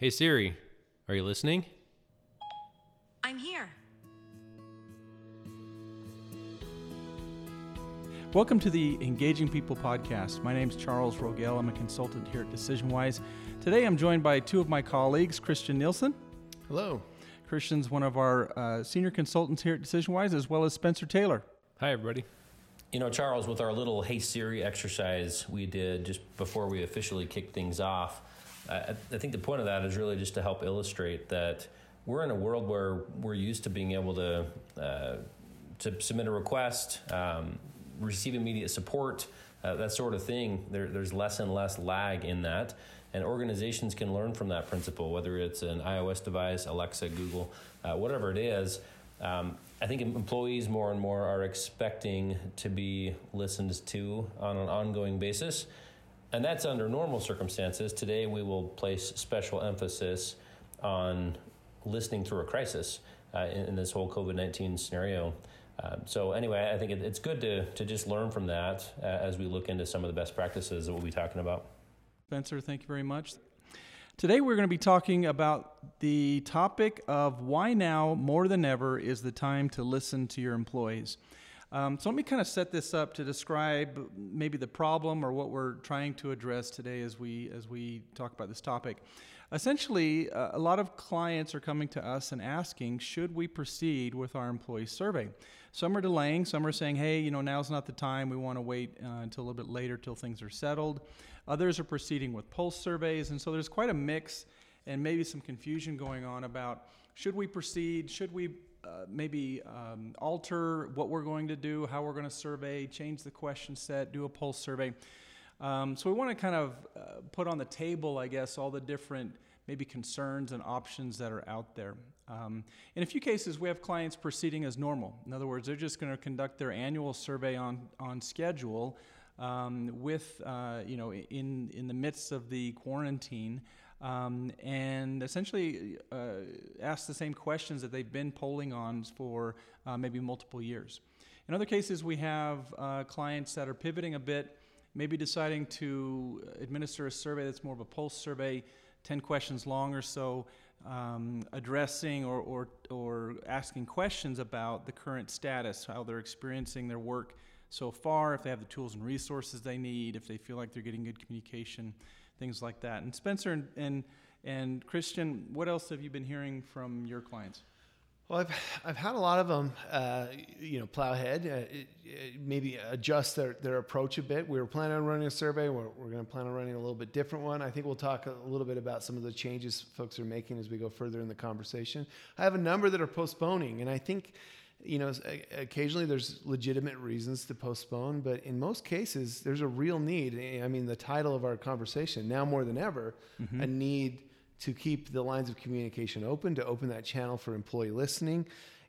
Hey Siri, are you listening? I'm here. Welcome to the Engaging People podcast. My name is Charles Rogel. I'm a consultant here at DecisionWise. Today I'm joined by two of my colleagues, Christian Nielsen. Hello. Christian's one of our uh, senior consultants here at DecisionWise, as well as Spencer Taylor. Hi everybody. You know, Charles, with our little Hey Siri exercise we did just before we officially kicked things off, I, I think the point of that is really just to help illustrate that we're in a world where we're used to being able to uh, to submit a request, um, receive immediate support, uh, that sort of thing. There, there's less and less lag in that, and organizations can learn from that principle, whether it's an iOS device, Alexa, Google, uh, whatever it is. Um, I think employees more and more are expecting to be listened to on an ongoing basis. And that's under normal circumstances. Today, we will place special emphasis on listening through a crisis uh, in, in, this whole COVID 19 scenario. Um, so, anyway, I think it, it's good to, to just learn from that uh, as we look into some of the best practices that we'll be talking about. Spencer, thank you very much. Today, we're going to be talking about the topic of why now more than ever is the time to listen to your employees. Um, so let me kind of set this up to describe maybe the problem or what we're trying to address today as we as we talk about this topic. Essentially, uh, a lot of clients are coming to us and asking, should we proceed with our employee survey? Some are delaying, some are saying, hey, you know, now's not the time. We want to wait uh, until a little bit later till things are settled. Others are proceeding with pulse surveys, and so there's quite a mix and maybe some confusion going on about should we proceed, should we uh, maybe um, alter what we're going to do, how we're going to survey, change the question set, do a pulse survey. Um, so we want to kind of uh, put on the table, I guess, all the different maybe concerns and options that are out there. Um, in a few cases, we have clients proceeding as normal. In other words, they're just going to conduct their annual survey on, on schedule um, with, uh, you know, in, in the midst of the quarantine um, and essentially uh, ask the same questions that they've been polling on for uh, maybe multiple years. In other cases, we have uh, clients that are pivoting a bit, maybe deciding to administer a survey that's more of a pulse survey, 10 questions long or so, um, addressing or, or, or asking questions about the current status, how they're experiencing their work so far, if they have the tools and resources they need, if they feel like they're getting good communication things like that. And Spencer and, and, and Christian, what else have you been hearing from your clients? Well, I've, I've had a lot of them, uh, you know, plow ahead, uh, maybe adjust their, their approach a bit. We were planning on running a survey. We're, we're going to plan on running a little bit different one. I think we'll talk a little bit about some of the changes folks are making as we go further in the conversation. I have a number that are postponing, and I think you know, occasionally there's legitimate reasons to postpone, but in most cases, there's a real need. I mean, the title of our conversation, now more than ever, mm-hmm. a need to keep the lines of communication open, to open that channel for employee listening.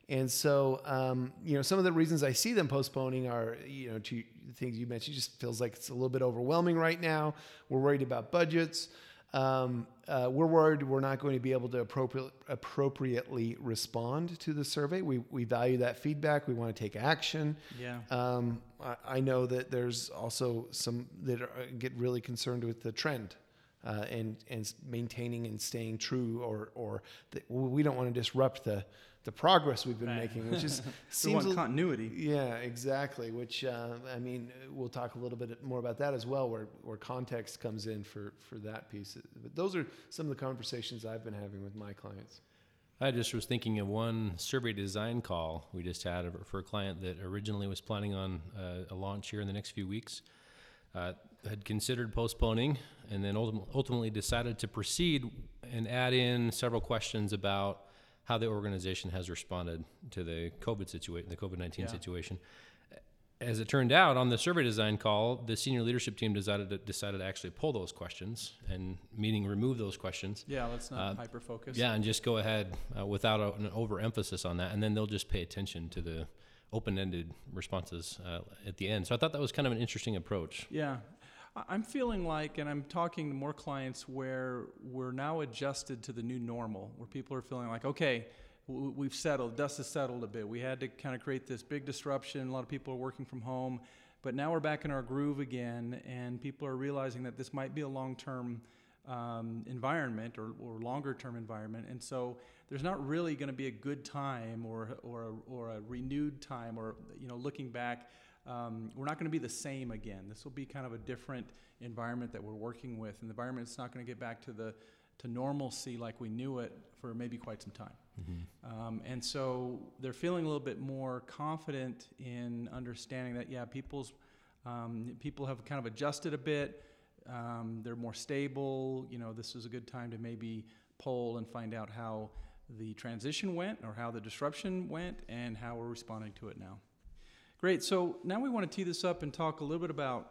And so, um, you know, some of the reasons I see them postponing are, you know, to things you mentioned, just feels like it's a little bit overwhelming right now. We're worried about budgets. Um, uh, we're worried we're not going to be able to appropriate, appropriately respond to the survey. We, we value that feedback. We want to take action. Yeah. Um, I, I, know that there's also some that are, get really concerned with the trend. Uh, and and maintaining and staying true, or or the, we don't want to disrupt the the progress we've been right. making, which is seems a, continuity. Yeah, exactly. Which uh, I mean, we'll talk a little bit more about that as well, where where context comes in for for that piece. But those are some of the conversations I've been having with my clients. I just was thinking of one survey design call we just had for a client that originally was planning on uh, a launch here in the next few weeks. Uh, had considered postponing and then ultimately decided to proceed and add in several questions about how the organization has responded to the COVID situation, the COVID nineteen yeah. situation. As it turned out, on the survey design call, the senior leadership team decided to, decided to actually pull those questions and meaning remove those questions. Yeah, let's not uh, hyper focus. Yeah, and just go ahead uh, without a, an overemphasis on that, and then they'll just pay attention to the open-ended responses uh, at the end. So I thought that was kind of an interesting approach. Yeah, I'm feeling like, and I'm talking to more clients where we're now adjusted to the new normal, where people are feeling like, okay, we've settled, dust has settled a bit. We had to kind of create this big disruption. A lot of people are working from home, but now we're back in our groove again, and people are realizing that this might be a long term um, environment or, or longer term environment. And so there's not really going to be a good time or, or, or a renewed time or, you know, looking back, um, we're not going to be the same again. This will be kind of a different environment that we're working with. And the environment's not going to get back to the, to normalcy like we knew it for maybe quite some time. Um, and so they're feeling a little bit more confident in understanding that, yeah, people's um, people have kind of adjusted a bit. Um, they're more stable. You know, this is a good time to maybe poll and find out how the transition went or how the disruption went and how we're responding to it now. Great. So now we want to tee this up and talk a little bit about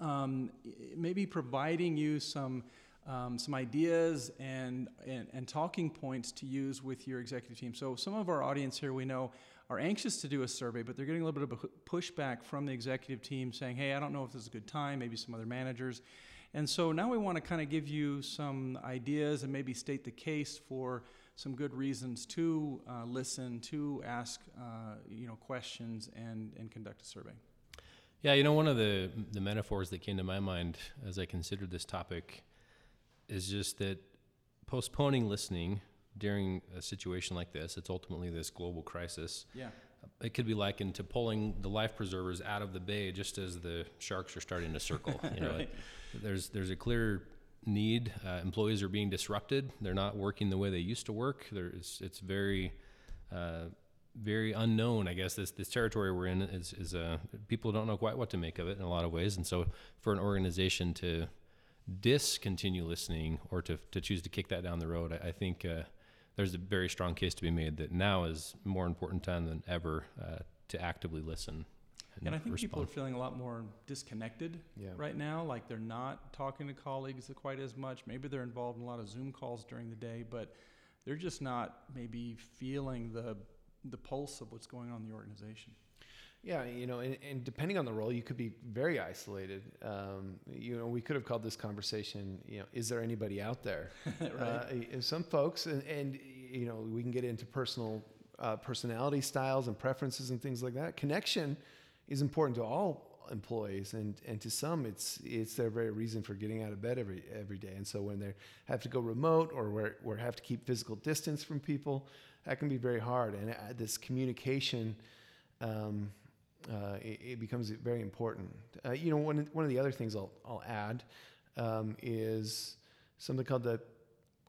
um, maybe providing you some um, some ideas and, and, and talking points to use with your executive team. So some of our audience here we know are anxious to do a survey, but they're getting a little bit of a pushback from the executive team saying, hey, I don't know if this is a good time, maybe some other managers. And so now we want to kind of give you some ideas and maybe state the case for some good reasons to uh, listen, to ask uh, you know questions, and and conduct a survey. Yeah, you know, one of the the metaphors that came to my mind as I considered this topic is just that postponing listening during a situation like this, it's ultimately this global crisis. Yeah. It could be likened to pulling the life preservers out of the bay just as the sharks are starting to circle. You know, Right. there's there's a clear need. Uh, employees are being disrupted. They're not working the way they used to work. There's it's very uh, very unknown. I guess this this territory we're in is is uh, people don't know quite what to make of it in a lot of ways. And so for an organization to discontinue listening or to to choose to kick that down the road, I, I think. Uh, there's a very strong case to be made that now is more important time than ever uh, to actively listen. And I think people are feeling a lot more disconnected Yeah. right now. Like they're not talking to colleagues quite as much. Maybe they're involved in a lot of Zoom calls during the day, but they're just not maybe feeling the the pulse of what's going on in the organization. Yeah, you know, and, and depending on the role, you could be very isolated. Um, you know, we could have called this conversation, you know, is there anybody out there? uh, some folks, and, and you know, we can get into personal uh, personality styles and preferences and things like that. Connection is important to all employees, and, and to some, it's it's their very reason for getting out of bed every every day. And so when they have to go remote or where or have to keep physical distance from people, that can be very hard. And uh, this communication. Um, uh, it, it becomes very important. Uh, you know, one, one of the other things I'll, I'll add um, is something called the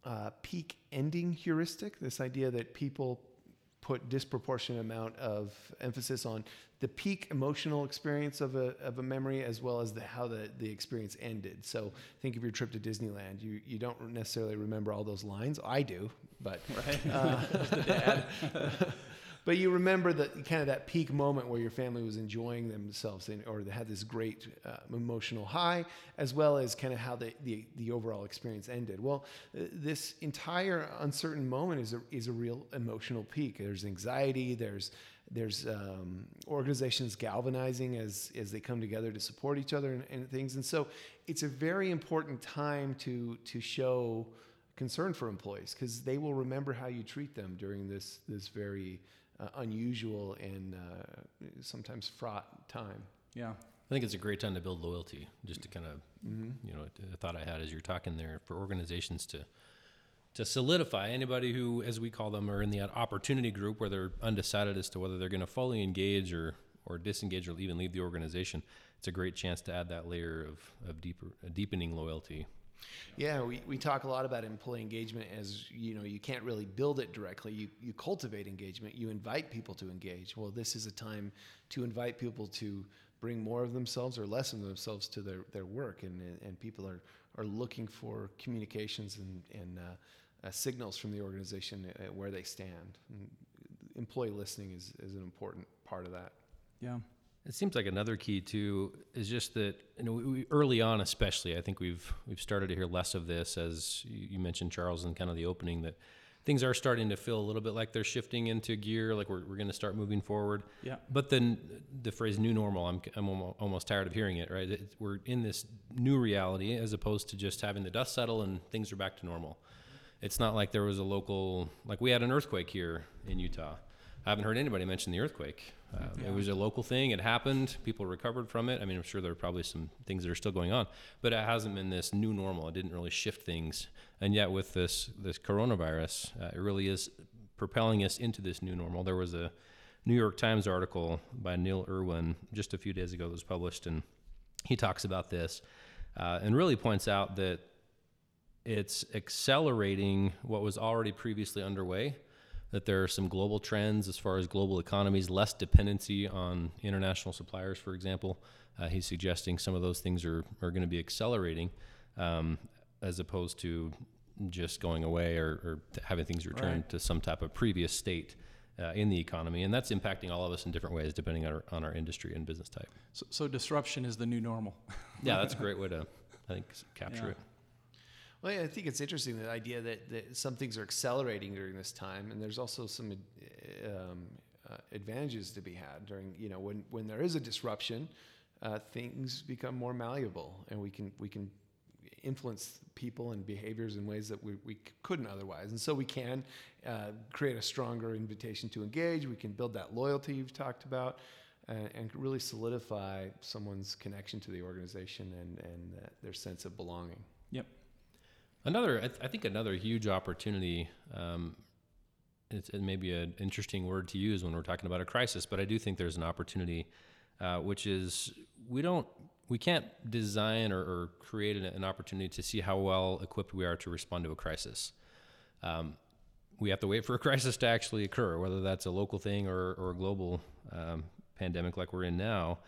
uh, peak ending heuristic. This idea that people put disproportionate amount of emphasis on the peak emotional experience of a, of a memory as well as the, how the, the experience ended. So think of your trip to Disneyland. You, you don't necessarily remember all those lines. I do, but uh, but you remember that kind of that peak moment where your family was enjoying themselves and, or they had this great uh, emotional high as well as kind of how the, the, the overall experience ended. Well uh, this entire uncertain moment is a, is a real emotional peak. There's anxiety there's there's um, organizations galvanizing as as they come together to support each other and, and things. And so it's a very important time to to show concern for employees because they will remember how you treat them during this this very uh, unusual and uh, sometimes fraught time. Yeah. I think it's a great time to build loyalty. Just to kind of, you know, a thought I had as you're talking there for organizations to to solidify anybody who, as we call them, are in the opportunity group where they're undecided as to whether they're going to fully engage or or disengage or even leave the organization. It's a great chance to add that layer of of deeper deepening loyalty. Yeah, we, we talk a lot about employee engagement as you know you can't really build it directly. You you cultivate engagement. You invite people to engage. Well, this is a time to invite people to bring more of themselves or less of themselves to their, their work, and and people are are looking for communications and and uh, uh, signals from the organization uh, where they stand. And employee listening is is an important part of that. Yeah. It seems like another key too is just that you know we, early on, especially, I think we've we've started to hear less of this, as you mentioned, Charles, in kind of the opening, that things are starting to feel a little bit like they're shifting into gear, like we're, we're going to start moving forward. Yeah. But then the phrase "new normal," I'm I'm almost tired of hearing it. Right? It, we're in this new reality as opposed to just having the dust settle and things are back to normal. It's not like there was a local like we had an earthquake here in Utah. I haven't heard anybody mention the earthquake. Uh, It was a local thing. It happened. People recovered from it. I mean, I'm sure there are probably some things that are still going on, but it hasn't been this new normal. It didn't really shift things. And yet, with this this coronavirus, uh, it really is propelling us into this new normal. There was a New York Times article by Neil Irwin just a few days ago that was published, and he talks about this uh, and really points out that it's accelerating what was already previously underway. That there are some global trends as far as global economies, less dependency on international suppliers, for example. Uh, he's suggesting some of those things are, are going to be accelerating um, as opposed to just going away or, or having things return Right. to some type of previous state uh, in the economy. And that's impacting all of us in different ways depending on our, on our industry and business type. So, so disruption is the new normal. Yeah, that's a great way to, I think, capture Yeah. it. Well, yeah, I think it's interesting the idea that, that some things are accelerating during this time, and there's also some um, uh, advantages to be had during you know when when there is a disruption, uh, things become more malleable, and we can we can influence people and behaviors in ways that we, we couldn't otherwise, and so we can uh, create a stronger invitation to engage. We can build that loyalty you've talked about. uh, And, and really solidify someone's connection to the organization and, and uh, their sense of belonging. Another, I, th- I think, another huge opportunity. Um, it's, it may be an interesting word to use when we're talking about a crisis, but I do think there's an opportunity, uh, which is we don't, we can't design or, or create an, an opportunity to see how well equipped we are to respond to a crisis. Um, we have to wait for a crisis to actually occur, whether that's a local thing or, or a global um, pandemic like we're in now.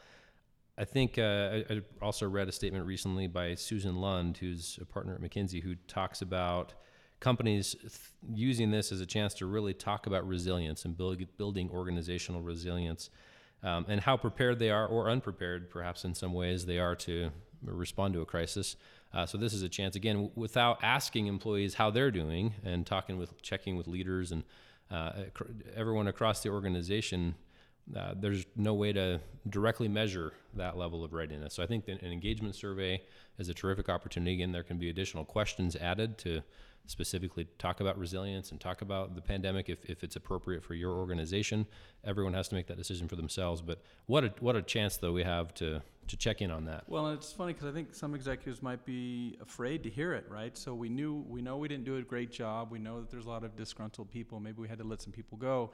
I think uh, I, I also read a statement recently by Susan Lund, who's a partner at McKinsey, who talks about companies th- using this as a chance to really talk about resilience and build, building organizational resilience um, and how prepared they are, or unprepared, perhaps in some ways, they are to respond to a crisis. Uh, so this is a chance again, w- without asking employees how they're doing and talking with, checking with leaders and uh, everyone across the organization uh, there's no way to directly measure that level of readiness. So I think an engagement survey is a terrific opportunity. Again, there can be additional questions added to specifically talk about resilience and talk about the pandemic if, if it's appropriate for your organization. Everyone has to make that decision for themselves. But what a, what a chance, though, we have to, to check in on that. Well, it's funny because I think some executives might be afraid to hear it, right? So we knew, we know we didn't do a great job. We know that there's a lot of disgruntled people. Maybe we had to let some people go.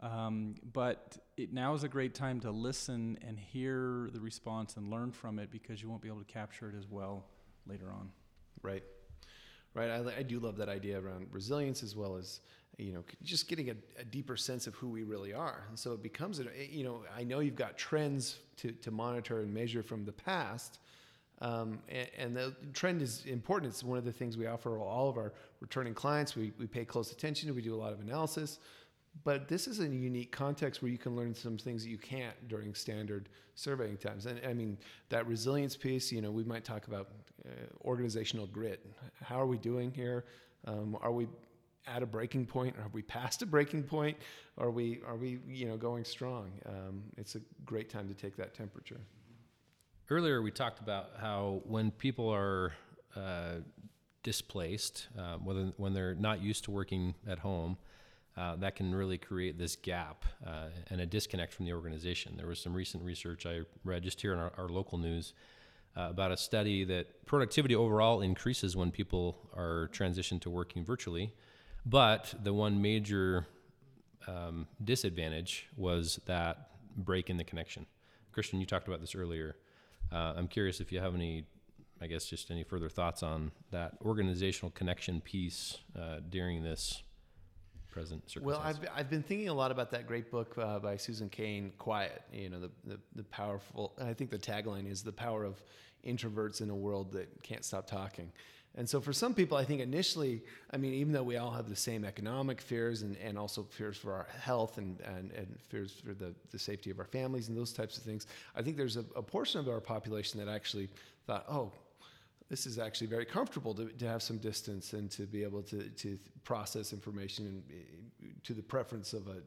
Um, but it, now is a great time to listen and hear the response and learn from it because you won't be able to capture it as well later on. Right. Right. I, I do love that idea around resilience as well as, you know, just getting a, a deeper sense of who we really are. And so it becomes, a, you know, I know you've got trends to, to monitor and measure from the past. Um, and, and the trend is important. It's one of the things we offer all of our returning clients. We, we pay close attention we do a lot of analysis. But this is a unique context where you can learn some things that you can't during standard surveying times. And I mean, that resilience piece, you know, we might talk about uh, organizational grit. How are we doing here? Um, are we at a breaking point? Are we past a breaking point? Are we, are we you know, going strong? Um, it's a great time to take that temperature. Earlier, we talked about how when people are uh, displaced, uh, whether when they're not used to working at home, uh, that can really create this gap uh, and a disconnect from the organization. There was some recent research I read just here in our, our local news uh, about a study that productivity overall increases when people are transitioned to working virtually, but the one major um, disadvantage was that break in the connection. Christian, you talked about this earlier. Uh, I'm curious if you have any, I guess, just any further thoughts on that organizational connection piece uh, during this present Well. I've, I've been thinking a lot about that great book uh, by Susan Cain, Quiet. You know, the, the, the powerful, I think the tagline is the power of introverts in a world that can't stop talking. And so for some people, I think initially, I mean, even though we all have the same economic fears and, and also fears for our health and, and, and fears for the, the safety of our families and those types of things, I think there's a, a portion of our population that actually thought, oh, this is actually very comfortable to, to have some distance and to be able to, to process information and, uh, to the preference of a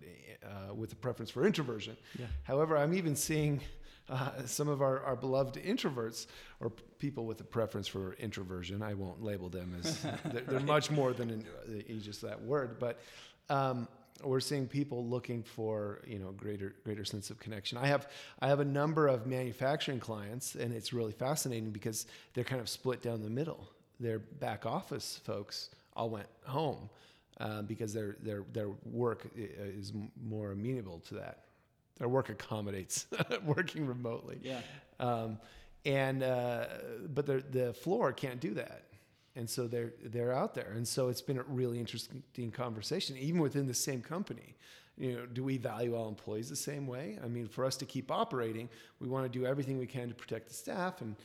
uh, with a preference for introversion. Yeah. However, I'm even seeing uh, some of our, our beloved introverts or people with a preference for introversion. I won't label them as they're, they're much more than an, uh, just that word, but. Um, we're seeing people looking for you know greater greater sense of connection. I have I have a number of manufacturing clients, and it's really fascinating because they're kind of split down the middle. Their back office folks all went home uh, because their their their work is more amenable to that. Their work accommodates working remotely. Yeah. Um, and uh, but the the floor can't do that and so they're they're out there. And so it's been a really interesting conversation even within the same company. You know do we value all employees the same way? I mean for us to keep operating we want to do everything we can to protect the staff and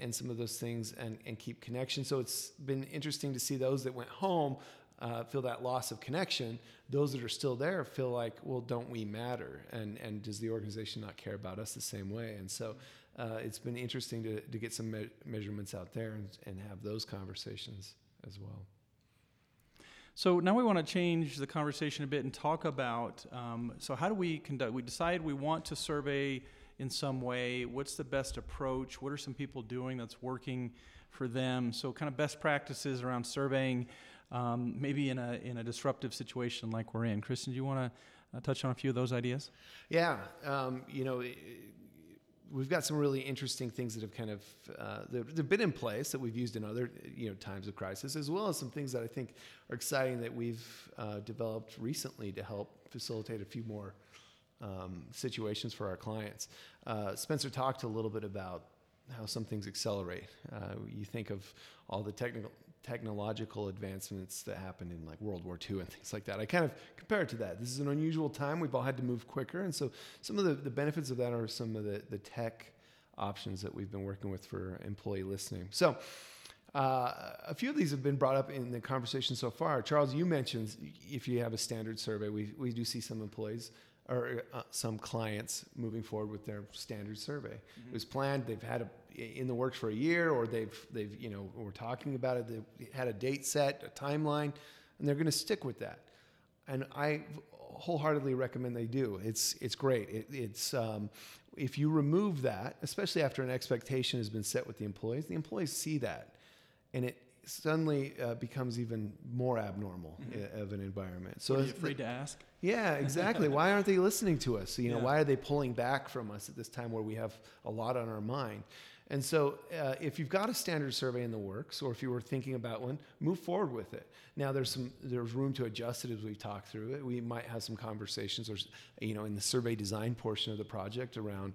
and, some of those things and, and keep connection. So it's been interesting to see those that went home uh, feel that loss of connection. Those that are still there feel like well don't we matter? And and does the organization not care about us the same way? And so uh, it's been interesting to, to get some me- measurements out there and, and have those conversations as well. So now we want to change the conversation a bit and talk about um, so how do we conduct? We decide we want to survey in some way. What's the best approach? What are some people doing that's working for them? So kind of best practices around surveying, um, maybe in a in a disruptive situation like we're in. Christian, do you want to uh, touch on a few of those ideas? Yeah, um, you know we've got some really interesting things that have kind of uh, they've been in place that we've used in other you know times of crisis, as well as some things that I think are exciting that we've uh, developed recently to help facilitate a few more um, situations for our clients. Uh, Spencer talked a little bit about how some things accelerate. Uh, you think of all the technical technological advancements that happened in like World War II and things like that. I kind of compare it to that. This is an unusual time. We've all had to move quicker. And so some of the, the benefits of that are some of the, the tech options that we've been working with for employee listening. So uh, a few of these have been brought up in the conversation so far. Charles, you mentioned if you have a standard survey, we, we do see some employees or uh, some clients moving forward with their standard survey. Mm-hmm. It was planned. They've had a in the works for a year, or they've they've you know we're talking about it. They had a date set, a timeline, and they're going to stick with that. And I wholeheartedly recommend they do. It's it's great. It, it's um, if you remove that, especially after an expectation has been set with the employees, the employees see that, and it suddenly uh, becomes even more abnormal mm-hmm. of an environment. So, are you afraid to ask? Yeah, exactly. why aren't they listening to us? You know, yeah. why are they pulling back from us at this time where we have a lot on our mind? And so, uh, if you've got a standard survey in the works, or if you were thinking about one, move forward with it. Now, there's some there's room to adjust it as we talk through it. We might have some conversations, or you know, in the survey design portion of the project around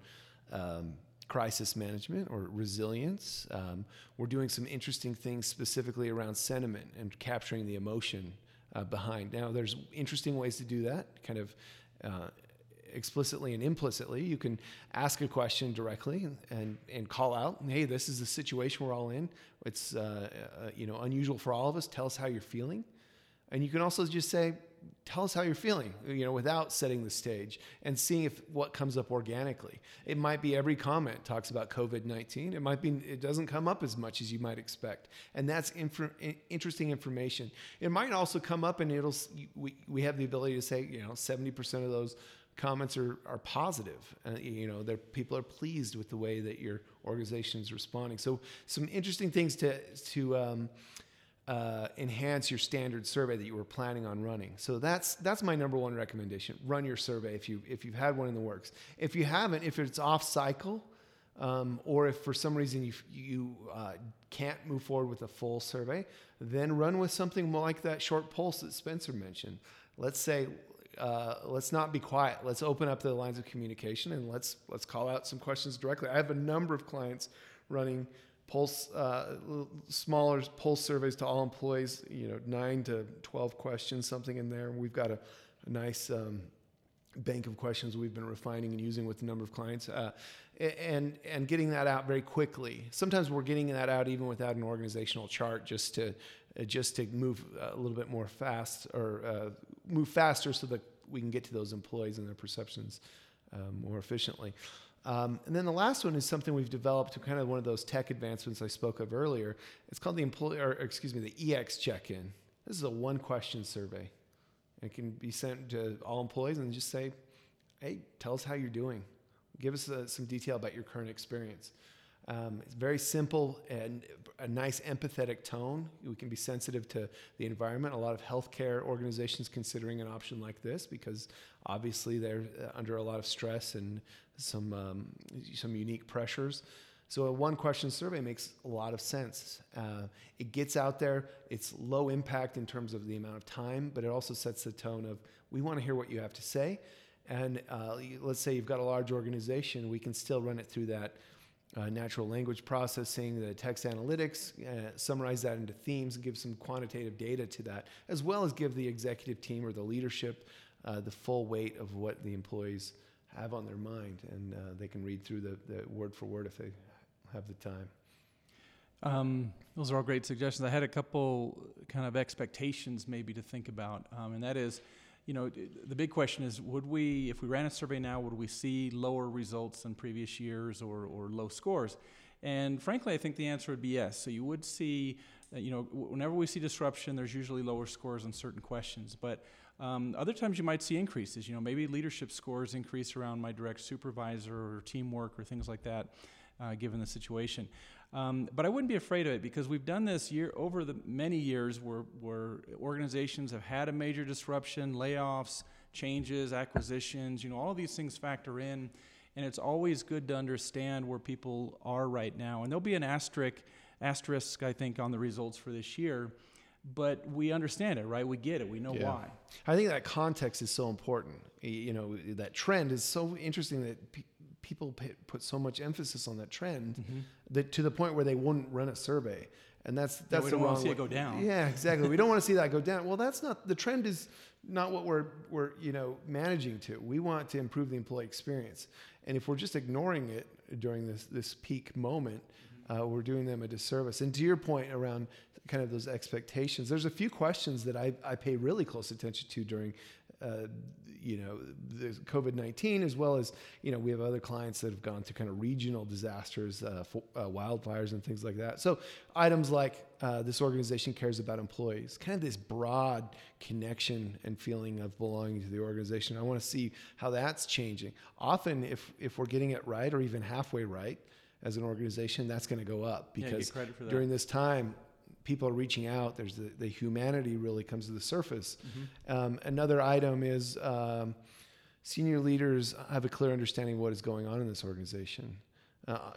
um, crisis management or resilience. Um, we're doing some interesting things specifically around sentiment and capturing the emotion uh, behind. Now, there's interesting ways to do that, kind of. Uh, explicitly and implicitly. You can ask a question directly and, and, and, call out, hey, this is the situation we're all in. It's uh, uh, you know unusual for all of us. Tell us how you're feeling. And you can also just say, tell us how you're feeling, you know, without setting the stage and seeing if what comes up organically. It might be every comment talks about COVID-19. It might be, it doesn't come up as much as you might expect. And that's interesting information. It might also come up and it'll, we, we have the ability to say, you know, 70% of those comments are, are positive. Uh, you know, people are pleased with the way that your organization is responding. So some interesting things to to um, uh, enhance your standard survey that you were planning on running. So that's that's my number one recommendation. Run your survey if you if you've had one in the works. If you haven't, if it's off cycle. Um, or if for some reason you, you uh, can't move forward with a full survey, then run with something like that short pulse that Spencer mentioned. Let's say, uh, let's not be quiet. Let's open up the lines of communication and let's let's call out some questions directly. I have a number of clients running pulse uh, smaller pulse surveys to all employees. You know, nine to twelve questions, something in there. We've got a, a nice. Um, bank of questions we've been refining and using with a number of clients uh, and and getting that out very quickly sometimes we're getting that out even without an organizational chart just to uh, just to move a little bit more fast or uh, move faster so that we can get to those employees and their perceptions um, more efficiently. Um, and then the last one is something we've developed to kind of one of those tech advancements I spoke of earlier. It's called the employee, or excuse me, the EX check-in. This is a one-question survey. It can be sent to all employees and just say, "Hey, tell us how you're doing. Give us uh, some detail about your current experience." Um, it's very simple and a nice empathetic tone. We can be sensitive to the environment. A lot of healthcare organizations considering an option like this because obviously they're uh, under a lot of stress and some um, some unique pressures. So a one question survey makes a lot of sense. Uh, it gets out there. It's low impact in terms of the amount of time, but it also sets the tone of we want to hear what you have to say. And uh, let's say you've got a large organization, we can still run it through that uh, natural language processing, the text analytics, uh, summarize that into themes and give some quantitative data to that, as well as give the executive team or the leadership uh, the full weight of what the employees have on their mind. And uh, they can read through the, the word for word if they have the time. Um, those are all great suggestions. I had a couple kind of expectations maybe to think about, um, and that is, you know, the big question is, would we, if we ran a survey now, would we see lower results than previous years or, or low scores? And frankly, I think the answer would be yes. So you would see, uh, you know, whenever we see disruption, there's usually lower scores on certain questions. But um, other times you might see increases. You know, maybe leadership scores increase around my direct supervisor or teamwork or things like that uh, given the situation. Um, but I wouldn't be afraid of it because we've done this year over the many years where, where organizations have had a major disruption, layoffs, changes, acquisitions. You know, all of these things factor in, and it's always good to understand where people are right now. And there'll be an asterisk, asterisk, I think, on the results for this year. But we understand it, right? We get it. We know Yeah. why. I think that context is so important. You know, that trend is so interesting that people put so much emphasis on that trend Mm-hmm. that to the point where they wouldn't run a survey. And that's that's we the wrong see it go down. Yeah, exactly. we don't want to see that go down. Well, that's not the trend. Is not what we're we're you know managing to. We want to improve the employee experience, and if we're just ignoring it during this this peak moment, uh, we're doing them a disservice. And to your point around kind of those expectations, there's a few questions that I, I pay really close attention to during. Uh, you know, the COVID 19, as well as, you know, we have other clients that have gone through kind of regional disasters, uh, fo- uh, wildfires, and things like that. So, items like uh, this organization cares about employees, kind of this broad connection and feeling of belonging to the organization. I want to see how that's changing. Often, if, if we're getting it right or even halfway right as an organization, that's going to go up because for that. during this time, people are reaching out. There's the, the humanity really comes to the surface. Mm-hmm. Um, another item is um, senior leaders have a clear understanding of what is going on in this organization. Uh,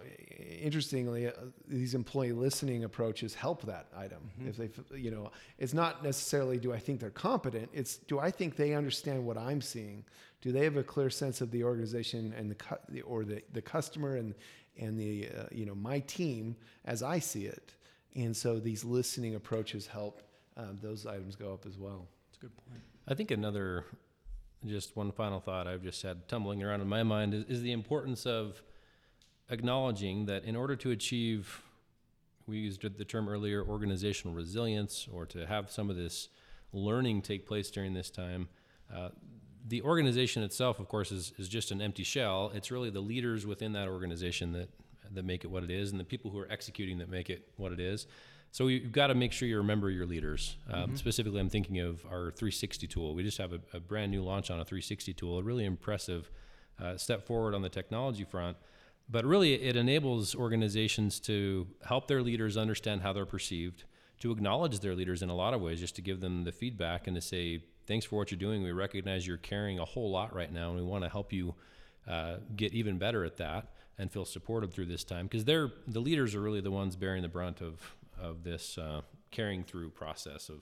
interestingly, uh, these employee listening approaches help that item. Mm-hmm. If they, you know, it's not necessarily do I think they're competent. It's do I think they understand what I'm seeing. Do they have a clear sense of the organization and the, cu- the or the, the customer and and the uh, you know my team as I see it. And so these listening approaches help um, those items go up as well. That's a good point. I think another, just one final thought I've just had tumbling around in my mind is, is the importance of acknowledging that in order to achieve, we used the term earlier, organizational resilience, or to have some of this learning take place during this time, uh, the organization itself, of course, is, is just an empty shell. It's really the leaders within that organization that that make it what it is, and the people who are executing that make it what it is. So you've got to make sure you remember your leaders. Um, Specifically, I'm thinking of our 360 tool. We just have a, a brand new launch on a 360 tool, a really impressive uh, step forward on the technology front. But really, it enables organizations to help their leaders understand how they're perceived, to acknowledge their leaders in a lot of ways, just to give them the feedback and to say, thanks for what you're doing. We recognize you're carrying a whole lot right now, and we want to help you uh, get even better at that and feel supported through this time because they're the leaders are really the ones bearing the brunt of of this uh, carrying through process of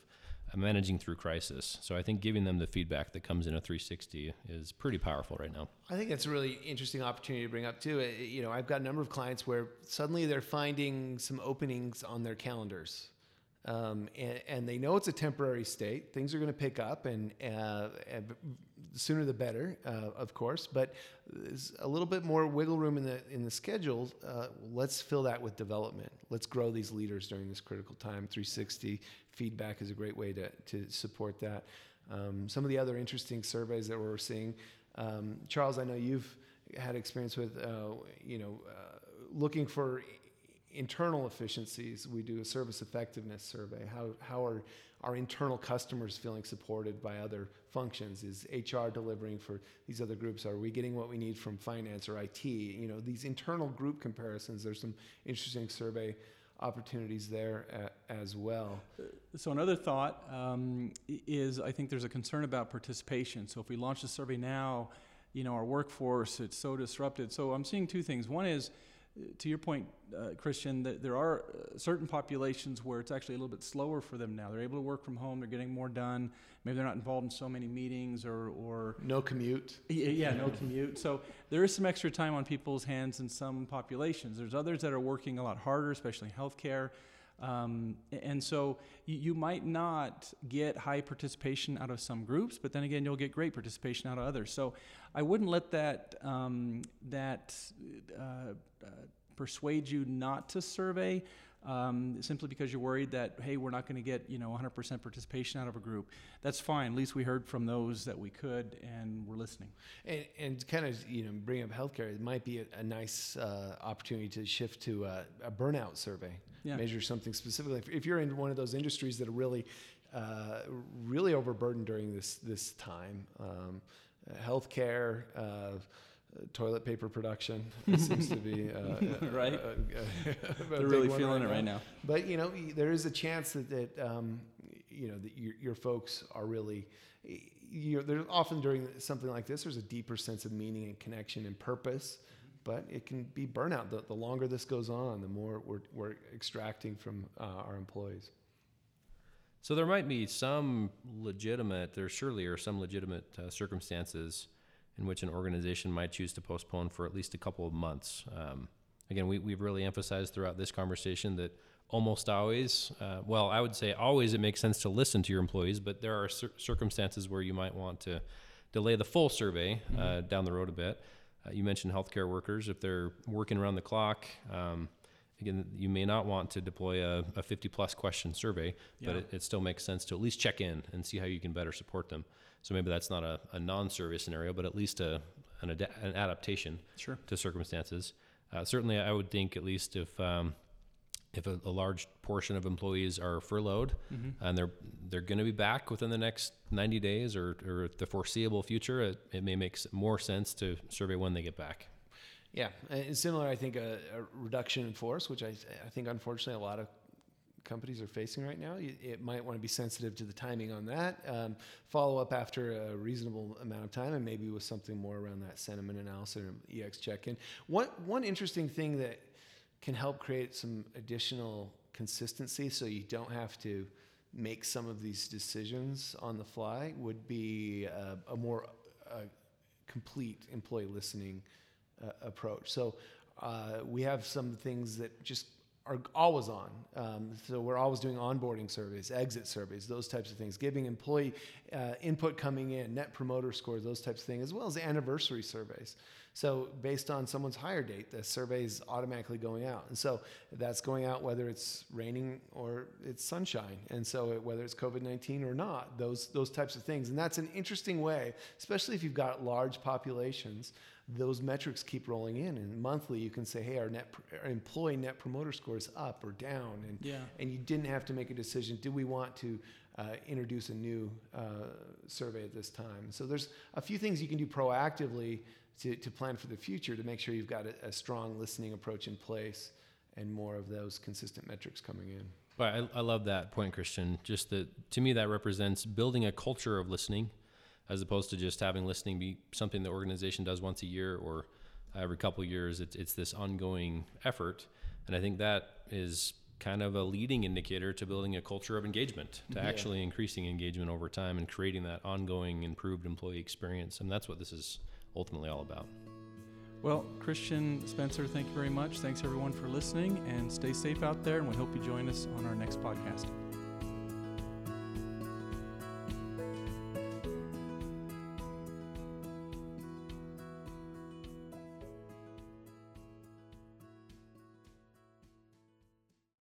uh, managing through crisis. So I think giving them the feedback that comes in a 360 is pretty powerful right now. I think that's a really interesting opportunity to bring up too. Uh, You know, I've got a number of clients where suddenly they're finding some openings on their calendars. Um, and, and they know it's a temporary state. Things are going to pick up, and, uh, and sooner the better, uh, of course. But there's a little bit more wiggle room in the in the schedule. Uh, let's fill that with development. Let's grow these leaders during this critical time. 360 feedback is a great way to to support that. Um, some of the other interesting surveys that we're seeing, um, Charles, I know you've had experience with, uh, you know, uh, looking for internal efficiencies, we do a service effectiveness survey. How, how are our internal customers feeling supported by other functions? Is HR delivering for these other groups? Are we getting what we need from finance or IT? You know, these internal group comparisons, there's some interesting survey opportunities there as well. So another thought um, is I think there's a concern about participation. So if we launch the survey now, you know, our workforce, it's so disrupted. So I'm seeing two things. One is, to your point, uh, Christian, that there are uh, certain populations where it's actually a little bit slower for them now. They're able to work from home. They're getting more done. Maybe they're not involved in so many meetings or, or no commute. Yeah, yeah, no commute. So there is some extra time on people's hands in some populations. There's others that are working a lot harder, especially in healthcare. Um, and so you, might not get high participation out of some groups, but then again, you'll get great participation out of others. So I wouldn't let that um, that uh, uh, persuade you not to survey. Um, simply because you're worried that hey we're not going to get you know 100% participation out of a group that's fine at least we heard from those that we could and we're listening and, and kind of you know bring up healthcare it might be a, a nice uh, opportunity to shift to a, a burnout survey yeah. measure something specifically. If you're in one of those industries that are really, uh, really overburdened during this this time, um, healthcare. Uh, toilet paper production seems to be uh, right. Uh, They're really feeling right it right now. But you know, there is a chance that, that um, you know that your, your folks are really. You there's often during something like this, there's a deeper sense of meaning and connection and purpose but it can be burnout. The, the longer this goes on, the more we're, we're extracting from uh, our employees. So there might be some legitimate, there surely are some legitimate uh, circumstances in which an organization might choose to postpone for at least a couple of months. Um, again, we, we've really emphasized throughout this conversation that almost always, uh, well, I would say always it makes sense to listen to your employees, but there are cir- circumstances where you might want to delay the full survey uh, mm-hmm. down the road a bit. Uh, you mentioned healthcare workers. If they're working around the clock, um, again, you may not want to deploy a, a 50 plus question survey, yeah. but it, it, still makes sense to at least check in and see how you can better support them. So maybe that's not a, a non survey scenario, but at least a, an, ad- an adaptation sure. to circumstances. Uh, certainly, I would think at least if um, if a, a, large portion of employees are furloughed mm-hmm. and they're they're going to be back within the next 90 days or, or the foreseeable future, it, it, may make more sense to survey when they get back. Yeah, and similar, I think a, a reduction in force, which I, I think unfortunately a lot of companies are facing right now. It might want to be sensitive to the timing on that. Um, follow up after a reasonable amount of time, and maybe with something more around that sentiment analysis or EX check-in. One one interesting thing that can help create some additional consistency so you don't have to make some of these decisions on the fly would be a, a more uh, complete employee listening uh, approach. So uh, we have some things that just are always on. Um, so we're always doing onboarding surveys, exit surveys, those types of things, giving employee uh, input coming in, net promoter scores, those types of things, as well as anniversary surveys. So based on someone's hire date, the survey is automatically going out. And so that's going out whether it's raining or it's sunshine. And so whether it's COVID-19 or not, those, those types of things. And that's an interesting way, especially if you've got large populations, those metrics keep rolling in and monthly you can say, hey, our net our employee net promoter score is up or down. And, yeah. and you didn't have to make a decision. Do we want to uh, introduce a new uh, survey at this time? So there's a few things you can do proactively to, to plan for the future to make sure you've got a, a strong listening approach in place and more of those consistent metrics coming in. But I, I love that point, Christian. Just that to me, that represents building a culture of listening, as opposed to just having listening be something the organization does once a year or every couple of years. It's it's this ongoing effort, and I think that is kind of a leading indicator to building a culture of engagement, to yeah. actually increasing engagement over time and creating that ongoing improved employee experience. And that's what this is ultimately all about. Well, Christian Spencer, thank you very much. Thanks everyone for listening and stay safe out there. And we hope you join us on our next podcast.